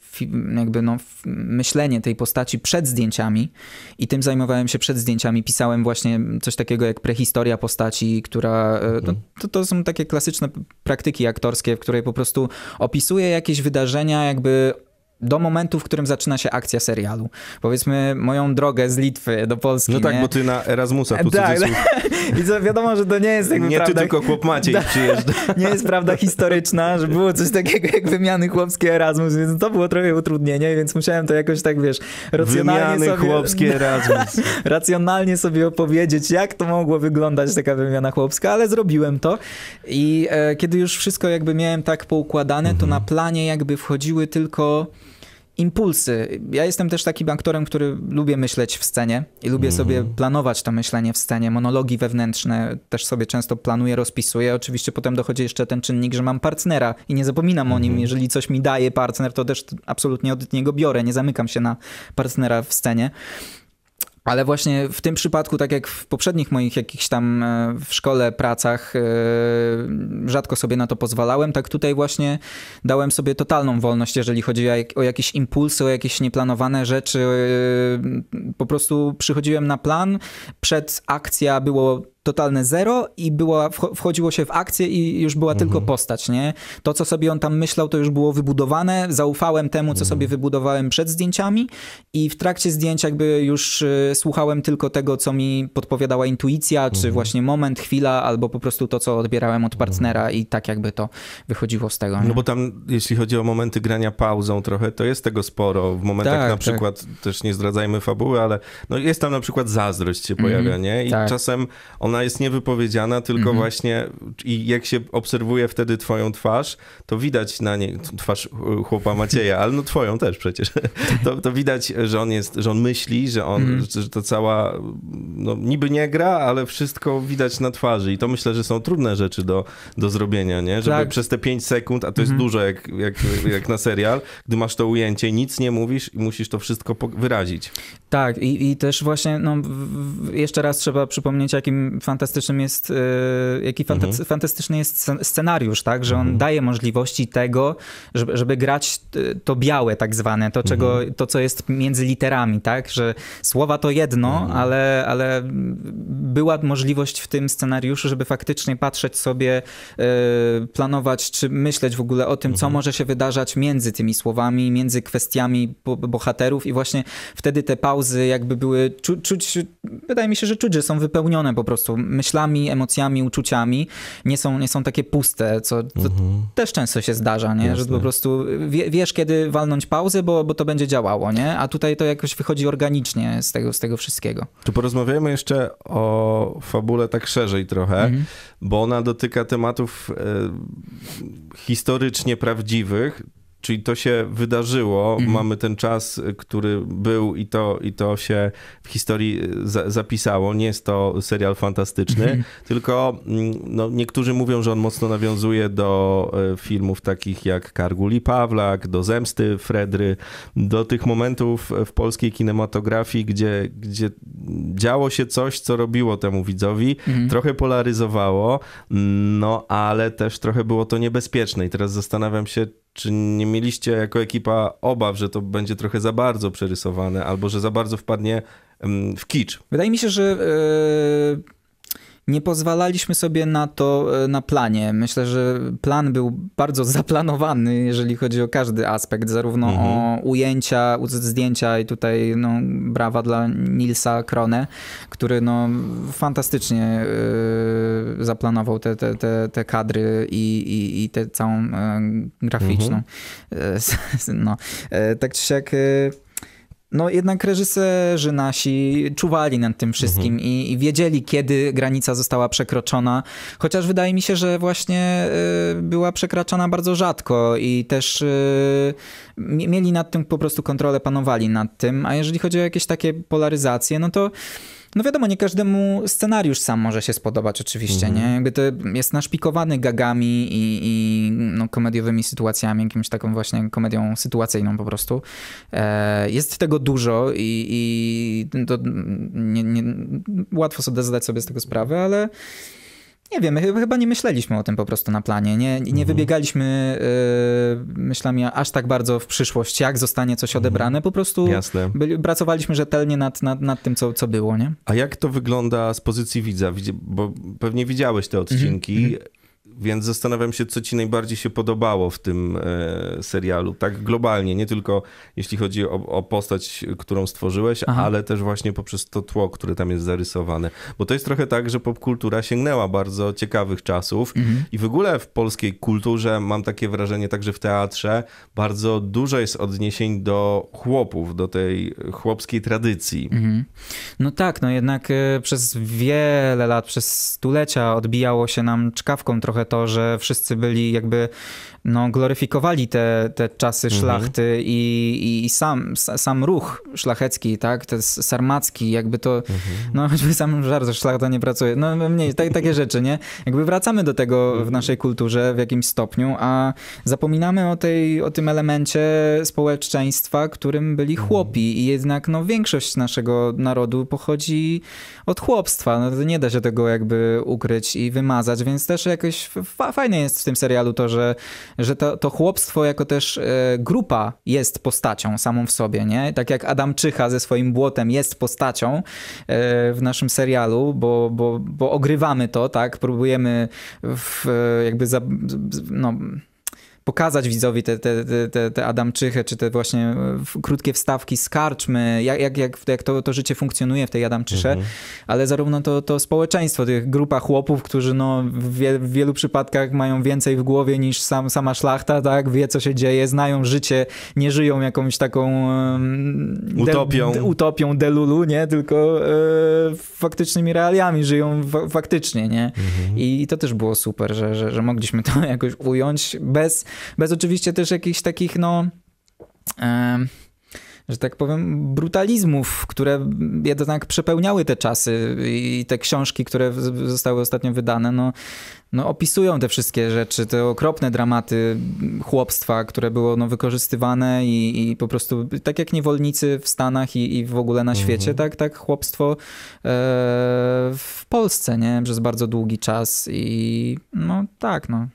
jakby no, myślenie tej postaci przed zdjęciami i tym zajmowałem się przed zdjęciami. Pisałem właśnie coś takiego jak prehistoria postaci, która no, to, to są takie klasyczne praktyki aktorskie, w której po prostu opisuje jakieś wydarzenia jakby do momentu, w którym zaczyna się akcja serialu. Powiedzmy moją drogę z Litwy do Polski. No tak, nie? bo ty na Erasmusa tu Tak, cudzysłów. [laughs] I co, wiadomo, że to nie jest jakby Nie ty, prawda, tylko chłop Maciej [laughs] Da- przyjeżdża. [laughs] nie jest prawda historyczna, że było coś takiego jak wymiany chłopskie Erasmus, więc to było trochę utrudnienie, więc musiałem to jakoś tak, wiesz, racjonalnie Wymiany sobie... chłopskie Erasmus. racjonalnie sobie opowiedzieć, jak to mogło wyglądać taka wymiana chłopska, ale zrobiłem to i e, kiedy już wszystko jakby miałem tak poukładane, to na planie jakby wchodziły tylko impulsy. Ja jestem też takim aktorem, który lubię myśleć w scenie i lubię sobie planować to myślenie w scenie, monologi wewnętrzne też sobie często planuję, rozpisuję. Oczywiście potem dochodzi jeszcze ten czynnik, że mam partnera i nie zapominam o nim. Jeżeli coś mi daje partner, to też absolutnie od niego biorę, nie zamykam się na partnera w scenie. Ale właśnie w tym przypadku, tak jak w poprzednich moich jakichś tam e, w szkole pracach, e, rzadko sobie na to pozwalałem, tak tutaj właśnie dałem sobie totalną wolność, jeżeli chodzi o, jak, o jakieś impulsy, o jakieś nieplanowane rzeczy. E, Po prostu przychodziłem na plan, przed akcja było totalne zero i była, wcho- wchodziło się w akcję i już była tylko postać, nie? To, co sobie on tam myślał, to już było wybudowane, zaufałem temu, co sobie wybudowałem przed zdjęciami i w trakcie zdjęć jakby już y, słuchałem tylko tego, co mi podpowiadała intuicja, czy właśnie moment, chwila, albo po prostu to, co odbierałem od partnera i tak jakby to wychodziło z tego. nie? No bo tam, jeśli chodzi o momenty grania pauzą trochę, to jest tego sporo. W momentach Tak, na tak. przykład, też nie zdradzajmy fabuły, ale no jest tam na przykład zazdrość się pojawia, nie? I tak. czasem ona jest niewypowiedziana, tylko właśnie i jak się obserwuje wtedy twoją twarz, to widać na niej, twarz y, chłopa Macieja, ale no twoją też przecież, [laughs] to, to widać, że on jest, że on myśli, że on, że to cała, no niby nie gra, ale wszystko widać na twarzy i to myślę, że są trudne rzeczy do, do zrobienia, nie? Żeby Tak. przez te 5 sekund, a to jest dużo jak, jak, jak na serial, gdy masz to ujęcie, nic nie mówisz i musisz to wszystko wyrazić. Tak, i, i też właśnie, no, jeszcze raz trzeba przypomnieć, jakim fantastycznym jest, e, jaki Mhm. fantastyczny jest scen- scenariusz, tak, że on daje możliwości tego, żeby, żeby grać e, to białe tak zwane, to, czego, Mhm. to co jest między literami, tak, że słowa to jedno, Mhm. ale, ale była możliwość w tym scenariuszu, żeby faktycznie patrzeć sobie, e, planować, czy myśleć w ogóle o tym, Mhm. co może się wydarzać między tymi słowami, między kwestiami bo- bohaterów i właśnie wtedy te pauzy jakby były, czu, czuć, wydaje mi się, że czuć, że są wypełnione po prostu myślami, emocjami, uczuciami, nie są, nie są takie puste, co, co też często się zdarza, nie? że Mhm. Po prostu wie, wiesz, kiedy walnąć pauzę, bo, bo to będzie działało, nie? a tutaj to jakoś wychodzi organicznie z tego, z tego wszystkiego. To porozmawiajmy jeszcze o fabule tak szerzej trochę, Mhm. bo ona dotyka tematów e, historycznie prawdziwych, czyli to się wydarzyło, Mhm. mamy ten czas, e, który był i to, i to się w historii e, za, zapisało. Nie jest to serial fantastyczny, Mhm. tylko mm, no, niektórzy mówią, że on mocno nawiązuje do e, filmów takich jak Kargul i Pawlak, do Zemsty Fredry, do tych momentów w polskiej kinematografii, gdzie, gdzie działo się coś, co robiło temu widzowi, Mhm. trochę polaryzowało, no ale też trochę było to niebezpieczne i teraz zastanawiam się, czy nie mieliście jako ekipa obaw, że to będzie trochę za bardzo przerysowane, albo że za bardzo wpadnie w kicz. Wydaje mi się, że e, nie pozwalaliśmy sobie na to e, na planie. Myślę, że plan był bardzo zaplanowany, jeżeli chodzi o każdy aspekt, zarówno Mhm. o ujęcia, zdjęcia i tutaj no, brawa dla Nilsa Krone, który no, fantastycznie e, zaplanował te, te, te, te kadry i, i, i tę całą e, graficzną. E, [laughs] no, tak czy siak... no jednak reżyserzy nasi czuwali nad tym wszystkim i, i wiedzieli, kiedy granica została przekroczona, chociaż wydaje mi się, że właśnie y, była przekraczana bardzo rzadko i też y, mie- mieli nad tym po prostu kontrolę, panowali nad tym, a jeżeli chodzi o jakieś takie polaryzacje, no to No wiadomo, nie każdemu scenariusz sam może się spodobać oczywiście, Mhm. nie? Jakby to jest naszpikowany gagami i, i no, komediowymi sytuacjami, jakimś taką właśnie komedią sytuacyjną po prostu. E, jest tego dużo i, i to nie, nie, łatwo sobie zdać sobie z tego sprawę, ale nie wiem, chyba- nie myśleliśmy o tym po prostu na planie. Nie, nie wybiegaliśmy y, myślami aż tak bardzo w przyszłość, jak zostanie coś odebrane. Po prostu Jasne. byli, pracowaliśmy rzetelnie nad, nad, nad tym, co, co było, nie? A jak to wygląda z pozycji widza? Bo pewnie widziałeś te odcinki, Mhm, więc zastanawiam się, co ci najbardziej się podobało w tym e, serialu. Tak globalnie, nie tylko jeśli chodzi o, o postać, którą stworzyłeś, Aha. ale też właśnie poprzez to tło, które tam jest zarysowane. Bo to jest trochę tak, że popkultura sięgnęła bardzo ciekawych czasów Mhm. i w ogóle w polskiej kulturze mam takie wrażenie, także w teatrze, bardzo dużo jest odniesień do chłopów, do tej chłopskiej tradycji. Mhm. No tak, no jednak e, przez wiele lat, przez stulecia odbijało się nam czkawką trochę to, że wszyscy byli jakby no, gloryfikowali te, te czasy szlachty i, i sam, sa- sam ruch szlachecki, tak, to jest sarmacki, jakby to, no [laughs] choćby sam żart, że szlachta nie pracuje, no mniej, tak, takie rzeczy, nie? Jakby wracamy do tego w naszej kulturze w jakimś stopniu, a zapominamy o, tej, o tym elemencie społeczeństwa, którym byli chłopi. I jednak no, większość naszego narodu pochodzi od chłopstwa, no, nie da się tego jakby ukryć i wymazać, więc też jakoś fa- fajne jest w tym serialu to, że, że to, to chłopstwo jako też e, grupa jest postacią samą w sobie, nie? Tak jak Adam Czycha ze swoim błotem jest postacią e, w naszym serialu, bo, bo, bo ogrywamy to, tak? Próbujemy w, e, jakby za, no, pokazać widzowi te, te, te- te, Adamczychę, czy te właśnie e, krótkie wstawki z karczmy, jak, jak, jak, jak to, to życie funkcjonuje w tej Adamczysze, ale zarówno to, to społeczeństwo, tych grupa chłopów, którzy no w, wie, w wielu przypadkach mają więcej w głowie niż sam, sama szlachta, tak, wie co się dzieje, znają życie, nie żyją jakąś taką em, Utopią. de, utopią delulu, nie, tylko e, faktycznymi realiami żyją fa- faktycznie, nie, i to też było super, że, że, że mogliśmy to [laughs] jakoś ująć bez, bez oczywiście też jakichś takich, no em, że tak powiem, brutalizmów, które jednak przepełniały te czasy i te książki, które zostały ostatnio wydane, no, no opisują te wszystkie rzeczy, te okropne dramaty chłopstwa, które było no, wykorzystywane i, i po prostu tak jak niewolnicy w Stanach i, i w ogóle na świecie, tak, tak chłopstwo e, w Polsce, nie? Przez bardzo długi czas i no tak, no.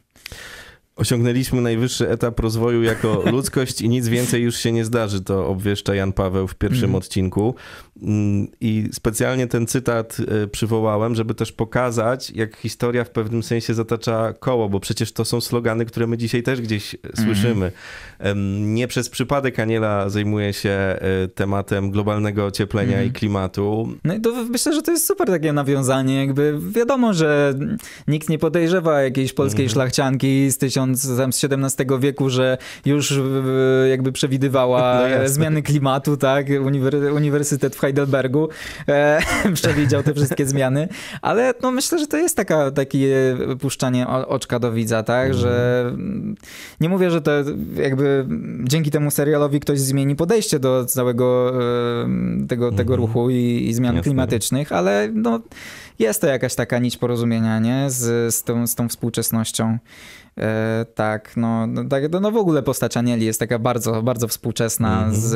Osiągnęliśmy najwyższy etap rozwoju jako [laughs] ludzkość i nic więcej już się nie zdarzy, to obwieszcza Jan Paweł w pierwszym Mhm. odcinku. Mm, I specjalnie ten cytat e, przywołałem, żeby też pokazać, jak historia w pewnym sensie zatacza koło, bo przecież to są slogany, które my dzisiaj też gdzieś Mhm. słyszymy. Nie przez przypadek Aniela zajmuje się e, tematem globalnego ocieplenia Mhm. i klimatu. No i to myślę, że to jest super takie nawiązanie, jakby wiadomo, że nikt nie podejrzewa jakiejś polskiej Mhm. szlachcianki z 1700 wieku, że już jakby przewidywała [laughs] No zmiany klimatu, tak, Uniwer- Uniwersytet w Heidelbergu e, [laughs] przewidział te wszystkie zmiany, ale no myślę, że to jest taka, takie puszczanie oczka do widza, tak, Mhm. że mm, nie mówię, że to jakby dzięki temu serialowi ktoś zmieni podejście do całego e, tego, tego ruchu i, i zmian Mhm. Jasne. klimatycznych, ale no, jest to jakaś taka nić porozumienia, nie? Z, z, tą, z tą współczesnością. E, tak, no, no, tak, no w ogóle postać Anieli jest taka bardzo, bardzo współczesna, Mhm. z,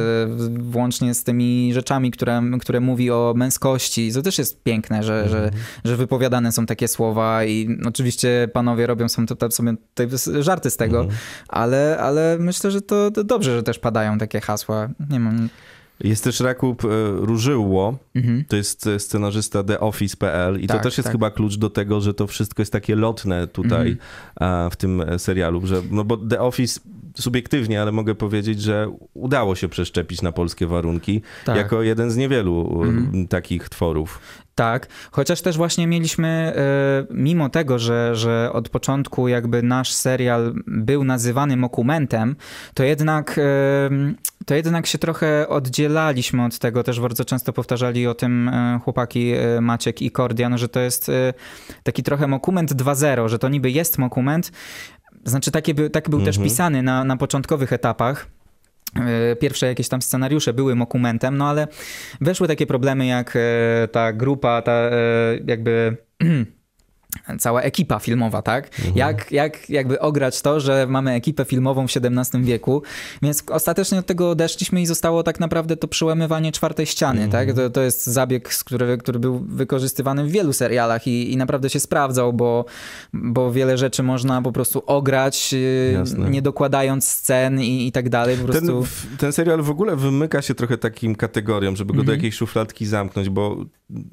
włącznie z tymi rzeczami, które, które mówi o męskości. To też jest piękne, że, że, Mhm. że wypowiadane są takie słowa i oczywiście panowie robią są to, sobie żarty z tego, Mhm. ale, ale myślę, że to, to dobrze, że też padają takie hasła. Nie mam... Jest też Jakub e, Różyło, Mhm. To jest e, scenarzysta TheOffice.pl i Tak, to też jest tak. chyba klucz do tego, że to wszystko jest takie lotne tutaj Mhm. a, w tym e, serialu, że, no bo The Office subiektywnie, ale mogę powiedzieć, że udało się przeszczepić na polskie warunki Tak. jako jeden z niewielu e, Mhm. takich tworów. Tak, chociaż też właśnie mieliśmy, e, mimo tego, że, że od początku jakby nasz serial był nazywany dokumentem, to jednak, e, to jednak się trochę oddzielaliśmy od tego. Też bardzo często powtarzali o tym e, chłopaki Maciek i Kordian, że to jest taki trochę dokument 2.0, że to niby jest dokument, znaczy taki, by, tak był też Mhm. pisany na, na początkowych etapach. e, pierwsze jakieś tam scenariusze były mokumentem, no ale weszły takie problemy jak e, ta grupa, ta e, jakby [clears throat] cała ekipa filmowa, tak? Mhm. Jak, jak jakby ograć to, że mamy ekipę filmową w XVII wieku, więc ostatecznie od tego odeszliśmy i zostało tak naprawdę to przełamywanie czwartej ściany, mhm. tak? To, to jest zabieg, który, który był wykorzystywany w wielu serialach i, i naprawdę się sprawdzał, bo, bo wiele rzeczy można po prostu ograć, y, Jasne. nie dokładając scen i, i tak dalej. Po prostu... ten, ten serial w ogóle wymyka się trochę takim kategoriom, żeby go mhm. do jakiejś szufladki zamknąć, bo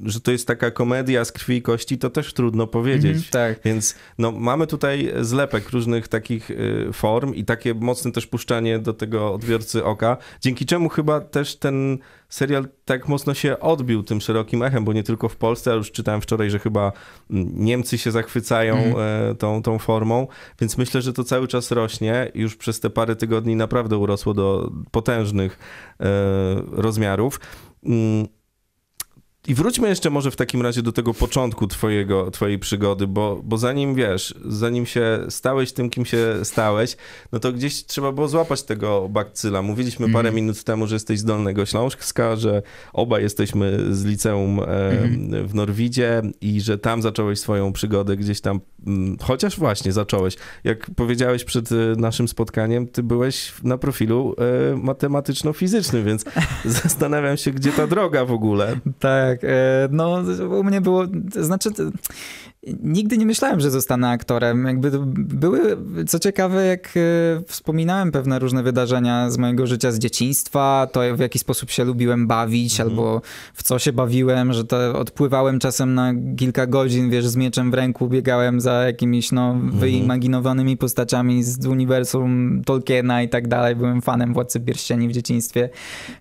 że to jest taka komedia z krwi i kości, to też trudno powiedzieć. Mm, tak. Więc no, mamy tutaj zlepek różnych takich y, form i takie mocne też puszczanie do tego odbiorcy oka, dzięki czemu chyba też ten serial tak mocno się odbił tym szerokim echem, bo nie tylko w Polsce, ale już czytałem wczoraj, że chyba mm, Niemcy się zachwycają mm. tą, tą formą, więc myślę, że to cały czas rośnie. Już przez te parę tygodni naprawdę urosło do potężnych e, rozmiarów. I wróćmy jeszcze może w takim razie do tego początku twojego, twojej przygody, bo, bo zanim wiesz, zanim się stałeś tym, kim się stałeś, no to gdzieś trzeba było złapać tego bakcyla. Mówiliśmy mm. parę minut temu, że jesteś z Dolnego Śląska, że obaj jesteśmy z liceum mm. w Norwidzie i że tam zacząłeś swoją przygodę gdzieś tam, mm, chociaż właśnie zacząłeś. Jak powiedziałeś przed e, naszym spotkaniem, ty byłeś na profilu e, matematyczno-fizycznym, więc [laughs] zastanawiam się, gdzie ta droga w ogóle. Tak tak. E, no, u mnie było, znaczy Nigdy nie myślałem, że zostanę aktorem. Jakby były, co ciekawe, jak e, wspominałem pewne różne wydarzenia z mojego życia z dzieciństwa, to w jaki sposób się lubiłem bawić, mhm. albo w co się bawiłem, że to odpływałem czasem na kilka godzin, wiesz, z mieczem w ręku, biegałem za jakimiś, no, mhm. wyimaginowanymi postaciami z uniwersum Tolkiena i tak dalej. Byłem fanem Władcy Pierścieni w dzieciństwie.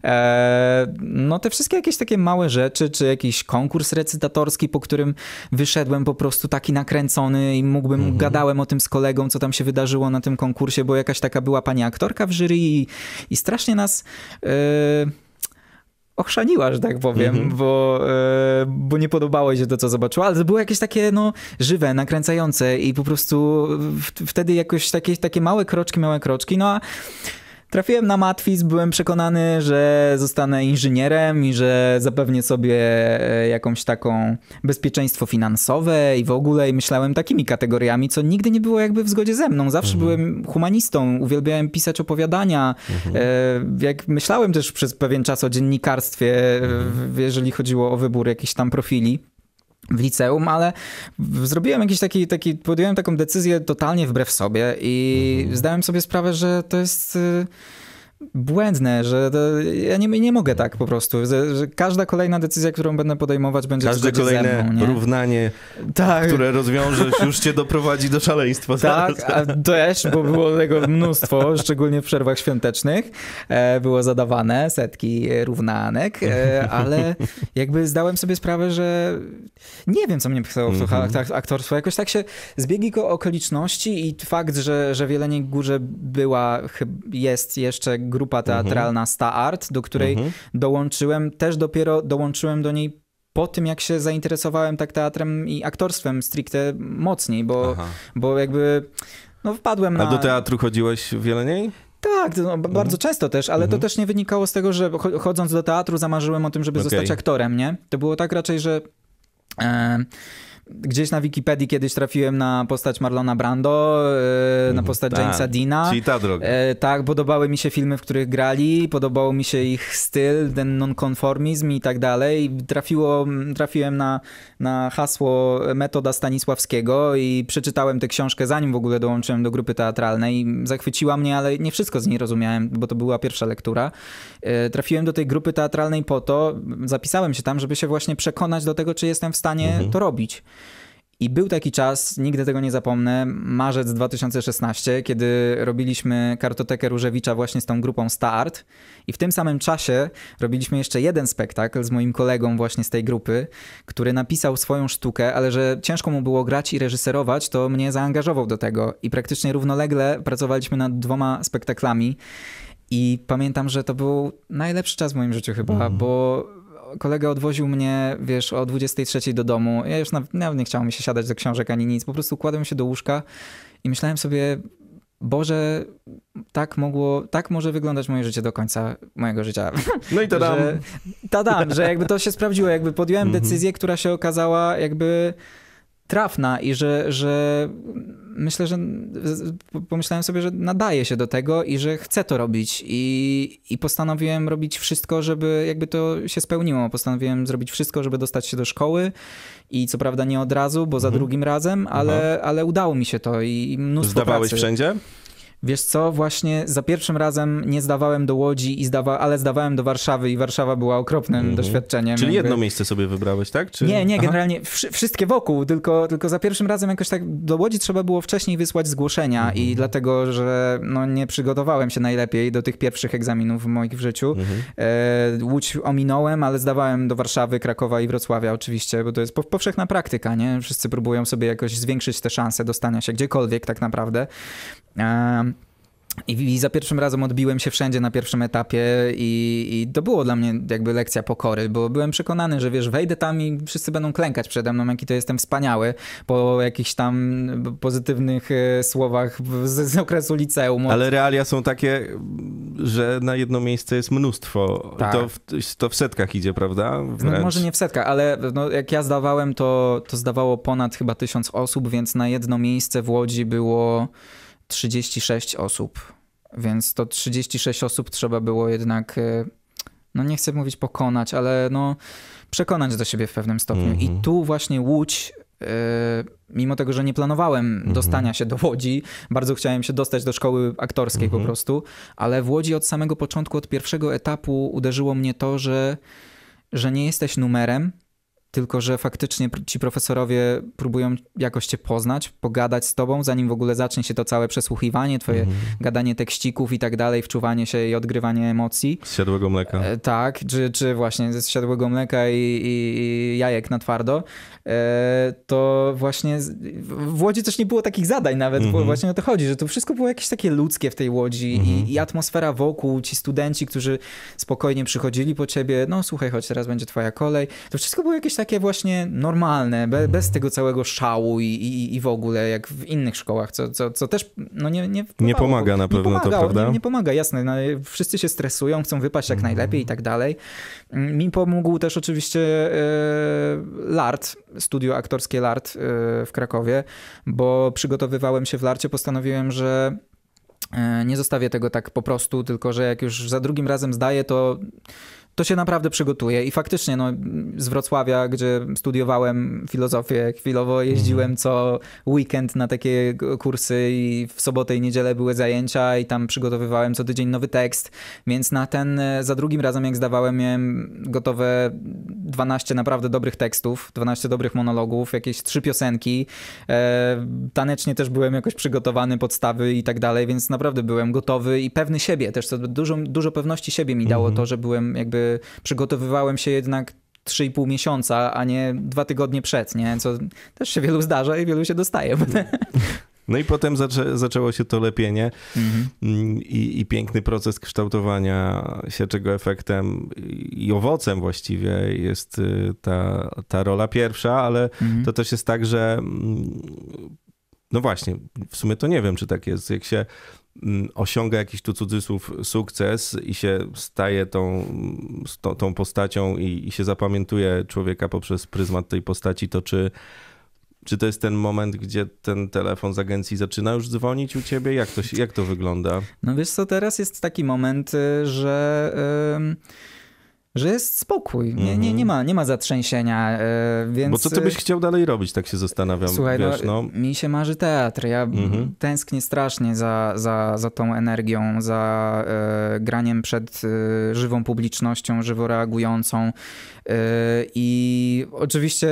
Eee, no te wszystkie jakieś takie małe rzeczy, czy jakiś konkurs recytatorski, po którym wyszedłem po prostu prostu taki nakręcony i mógłbym, mhm. gadałem o tym z kolegą, co tam się wydarzyło na tym konkursie, bo jakaś taka była pani aktorka w jury i, i strasznie nas... Yy ochrzaniła, że tak powiem, mm -hmm. bo, e, bo nie podobało się to, co zobaczyła, ale to było jakieś takie, no, żywe, nakręcające i po prostu w, wtedy jakoś takie, takie małe kroczki, małe kroczki, no a Trafiłem na Matwis, byłem przekonany, że zostanę inżynierem i że zapewnię sobie e, jakąś taką bezpieczeństwo finansowe i w ogóle i myślałem takimi kategoriami, co nigdy nie było jakby w zgodzie ze mną. Zawsze mhm. byłem humanistą, uwielbiałem pisać opowiadania. Mhm. E, jak myślałem też przez pewien czas o dziennikarstwie, jeżeli chodziło o wybór jakichś tam profili w liceum, ale zrobiłem jakiś taki, taki, podjąłem taką decyzję totalnie wbrew sobie i mhm. zdałem sobie sprawę, że to jest y, błędne, że to, ja nie, nie mogę tak po prostu, że, że, każda kolejna decyzja, którą będę podejmować będzie Każde kolejne mną, równanie, tak. które rozwiążesz, już cię doprowadzi do szaleństwa. Tak, a też, bo było tego mnóstwo, szczególnie w przerwach świątecznych, e, było zadawane setki równanek, e, ale jakby zdałem sobie sprawę, że nie wiem, co mnie pchało w mm -hmm. aktorstwo. Jakoś tak się zbiegi okoliczności i fakt, że, że w Jeleniej Górze była, jest jeszcze grupa teatralna mhm. Sta Art, do której mhm. dołączyłem, też dopiero dołączyłem do niej po tym, jak się zainteresowałem tak teatrem i aktorstwem stricte mocniej, bo, bo jakby no wpadłem na... A do teatru chodziłeś wiele niej? Tak, no, bardzo mhm. często też, ale to też nie wynikało z tego, że chodząc do teatru zamarzyłem o tym, żeby okay. zostać aktorem, nie? To było tak raczej, że... E, Gdzieś na Wikipedii kiedyś trafiłem na postać Marlona Brando, e, na mhm. postać Ta, Jamesa Dina. Czyli ta droga. E, tak, podobały mi się filmy, w których grali, podobał mi się ich styl, ten nonkonformizm i tak dalej. Trafiło, trafiłem na, na hasło metoda Stanisławskiego i przeczytałem tę książkę zanim w ogóle dołączyłem do grupy teatralnej. Zachwyciła mnie, ale nie wszystko z niej rozumiałem, bo to była pierwsza lektura. E, trafiłem do tej grupy teatralnej po to, zapisałem się tam, żeby się właśnie przekonać do tego, czy jestem w stanie mhm. to robić. I był taki czas, nigdy tego nie zapomnę, marzec 2016, kiedy robiliśmy kartotekę Różewicza właśnie z tą grupą Start. I w tym samym czasie robiliśmy jeszcze jeden spektakl z moim kolegą właśnie z tej grupy, który napisał swoją sztukę, ale że ciężko mu było grać i reżyserować, to mnie zaangażował do tego. I praktycznie równolegle pracowaliśmy nad dwoma spektaklami. I pamiętam, że to był najlepszy czas w moim życiu chyba, mm. bo kolega odwoził mnie, wiesz, o 23 do domu. Ja już nawet, nawet nie chciało mi się siadać do książek ani nic. Po prostu kładłem się do łóżka i myślałem sobie, Boże, tak mogło, tak może wyglądać moje życie do końca mojego życia. No i to dam. Że, tadam, że jakby to się sprawdziło, jakby podjąłem Mhm. decyzję, która się okazała jakby trafna i że, że myślę, że pomyślałem sobie, że nadaje się do tego i że chcę to robić i, i postanowiłem robić wszystko, żeby jakby to się spełniło. Postanowiłem zrobić wszystko, żeby dostać się do szkoły i co prawda nie od razu, bo za Mhm. drugim razem, ale, ale udało mi się to i mnóstwo Zdawałeś pracy. wszędzie? Wiesz co, właśnie za pierwszym razem nie zdawałem do Łodzi, i zdawa, ale zdawałem do Warszawy i Warszawa była okropnym Mhm. doświadczeniem. Czyli jakby. jedno miejsce sobie wybrałeś, tak? Czy... Nie, nie, Aha. generalnie wszy- wszystkie wokół, tylko, tylko za pierwszym razem jakoś tak do Łodzi trzeba było wcześniej wysłać zgłoszenia Mhm. i dlatego, że no, nie przygotowałem się najlepiej do tych pierwszych egzaminów moich w życiu. Mhm. E, Łódź ominąłem, ale zdawałem do Warszawy, Krakowa i Wrocławia oczywiście, bo to jest po- powszechna praktyka, nie? Wszyscy próbują sobie jakoś zwiększyć te szanse dostania się gdziekolwiek tak naprawdę. E, i, I za pierwszym razem odbiłem się wszędzie na pierwszym etapie i, i to było dla mnie jakby lekcja pokory, bo byłem przekonany, że wiesz, wejdę tam i wszyscy będą klękać przede mną, jaki to jestem wspaniały, po jakichś tam pozytywnych e, słowach z, z okresu liceum. Ale realia są takie, że na jedno miejsce jest mnóstwo. Tak. To, w, to w setkach idzie, prawda? No, może nie w setkach, ale no, jak ja zdawałem, to, to zdawało ponad chyba tysiąc osób, więc na jedno miejsce w Łodzi było 36 osób. Więc to 36 osób trzeba było jednak, e, no nie chcę mówić pokonać, ale no przekonać do siebie w pewnym stopniu. Mhm. I tu właśnie Łódź, e, mimo tego, że nie planowałem Mhm. dostania się do Łodzi, bardzo chciałem się dostać do szkoły aktorskiej Mhm. po prostu, ale w Łodzi od samego początku, od pierwszego etapu uderzyło mnie to, że że nie jesteś numerem, tylko że faktycznie ci profesorowie próbują jakoś cię poznać, pogadać z tobą, zanim w ogóle zacznie się to całe przesłuchiwanie, twoje Mhm. gadanie tekścików i tak dalej, wczuwanie się i odgrywanie emocji. Z siadłego mleka. E, tak, czy, czy właśnie ze siadłego mleka i, i, i jajek na twardo, e, to właśnie w Łodzi też nie było takich zadań nawet, Mhm. bo właśnie o to chodzi, że to wszystko było jakieś takie ludzkie w tej Łodzi Mhm. i, i atmosfera wokół, ci studenci, którzy spokojnie przychodzili po ciebie, no słuchaj, chodź, teraz będzie twoja kolej. To wszystko było jakieś takie właśnie normalne, be, bez tego całego szału i, i, i w ogóle, jak w innych szkołach, co, co, co też no nie, nie, wpływało. pomaga na Nie pewno to, pomagało, prawda? Nie, nie pomaga, jasne. No, wszyscy się stresują, chcą wypaść jak Mhm. najlepiej i tak dalej. Mm, Mi pomógł też oczywiście e, LART, studio aktorskie LART e, w Krakowie, bo przygotowywałem się w LARcie, postanowiłem, że e, nie zostawię tego tak po prostu, tylko że jak już za drugim razem zdaję, to to się naprawdę przygotuje. I faktycznie no, z Wrocławia, gdzie studiowałem filozofię, chwilowo jeździłem co weekend na takie kursy i w sobotę i niedzielę były zajęcia i tam przygotowywałem co tydzień nowy tekst, więc na ten, za drugim razem jak zdawałem, miałem gotowe 12 naprawdę dobrych tekstów, 12 dobrych monologów, jakieś trzy piosenki, e, tanecznie też byłem jakoś przygotowany, podstawy i tak dalej, więc naprawdę byłem gotowy i pewny siebie też, to dużo, dużo pewności siebie mi dało Mhm. to, że byłem jakby, przygotowywałem się jednak 3,5 miesiąca, a nie dwa tygodnie przed, nie? Co też się wielu zdarza i wielu się dostaje. [laughs] No i potem zaczę, zaczęło się to lepienie Mhm. i, i piękny proces kształtowania się, czego efektem i owocem właściwie jest y, ta, ta rola pierwsza, ale Mhm. to też jest tak, że mm, no właśnie, w sumie to nie wiem, czy tak jest. Jak się osiąga jakiś tu cudzysłów sukces i się staje tą, tą, tą postacią i, i się zapamiętuje człowieka poprzez pryzmat tej postaci, to czy, czy to jest ten moment, gdzie ten telefon z agencji zaczyna już dzwonić u ciebie? Jak to, jak to wygląda? No wiesz co, teraz jest taki moment, y, że, ym, że jest spokój. Nie, nie, Mhm. nie, ma, nie ma zatrzęsienia, y, więc... Bo co ty byś chciał dalej robić, tak się zastanawiam. Słuchaj, wiesz, no, no. mi się marzy teatr. Ja Mhm. tęsknię strasznie za, za, za tą energią, za e, graniem przed e, żywą publicznością, żywo reagującą. E, I oczywiście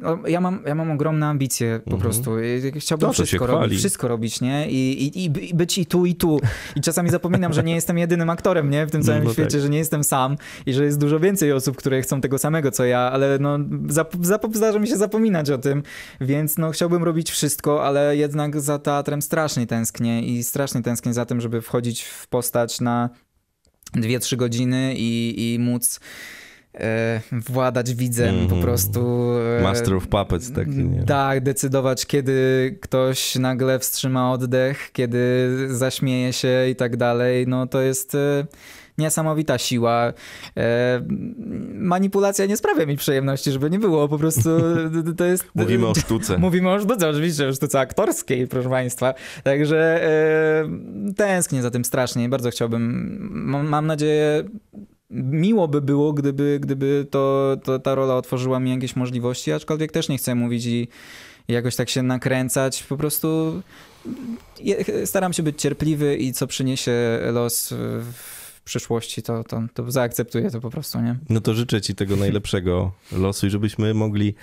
no, ja, mam, ja mam ogromne ambicje po Mhm. prostu. I Chciałbym To, wszystko robić, wszystko robić, nie? I, i, I by- i być i tu, i tu. I czasami zapominam, że nie jestem jedynym aktorem, nie? W tym [laughs] całym No świecie, tak. że nie jestem sam i że jest dużo więcej osób, które chcą tego samego, co ja, ale no, zap, zap, zdarza mi się zapominać o tym, więc no, chciałbym robić wszystko, ale jednak za teatrem strasznie tęsknię i strasznie tęsknię za tym, żeby wchodzić w postać na 2-3 godziny i, i móc e, władać widzem Mhm. po prostu. e, Master of Puppets taki, nie? Tak, decydować, kiedy ktoś nagle wstrzyma oddech, kiedy zaśmieje się i tak dalej. No to jest e, niesamowita siła. E, manipulacja nie sprawia mi przyjemności, żeby nie było. Po prostu [laughs] to jest. Mówimy o sztuce. [laughs] Mówimy o sztuce, oczywiście, o sztuce aktorskiej, proszę Państwa. Także e, tęsknię za tym strasznie i bardzo chciałbym. Mam, mam nadzieję. Miło by było, gdyby, gdyby to, to, ta rola otworzyła mi jakieś możliwości, aczkolwiek też nie chcę mówić i, jakoś tak się nakręcać. Po prostu staram się być cierpliwy i co przyniesie los w, w przyszłości, to, to, to zaakceptuję to po prostu, nie? No to życzę ci tego [laughs] najlepszego losu i żebyśmy mogli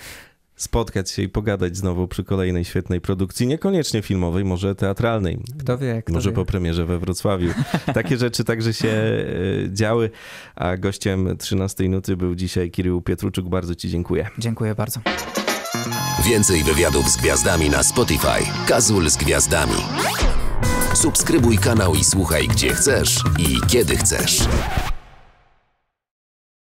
spotkać się i pogadać znowu przy kolejnej świetnej produkcji, niekoniecznie filmowej, może teatralnej. Kto wie, kto Może wie. po premierze we Wrocławiu. [laughs] Takie rzeczy także się e, działy, a gościem 13 nuty był dzisiaj Kirył Pietruczuk. Bardzo ci dziękuję. Dziękuję bardzo. Więcej wywiadów z gwiazdami na Spotify. Kazul z gwiazdami. Subskrybuj kanał i słuchaj gdzie chcesz i kiedy chcesz.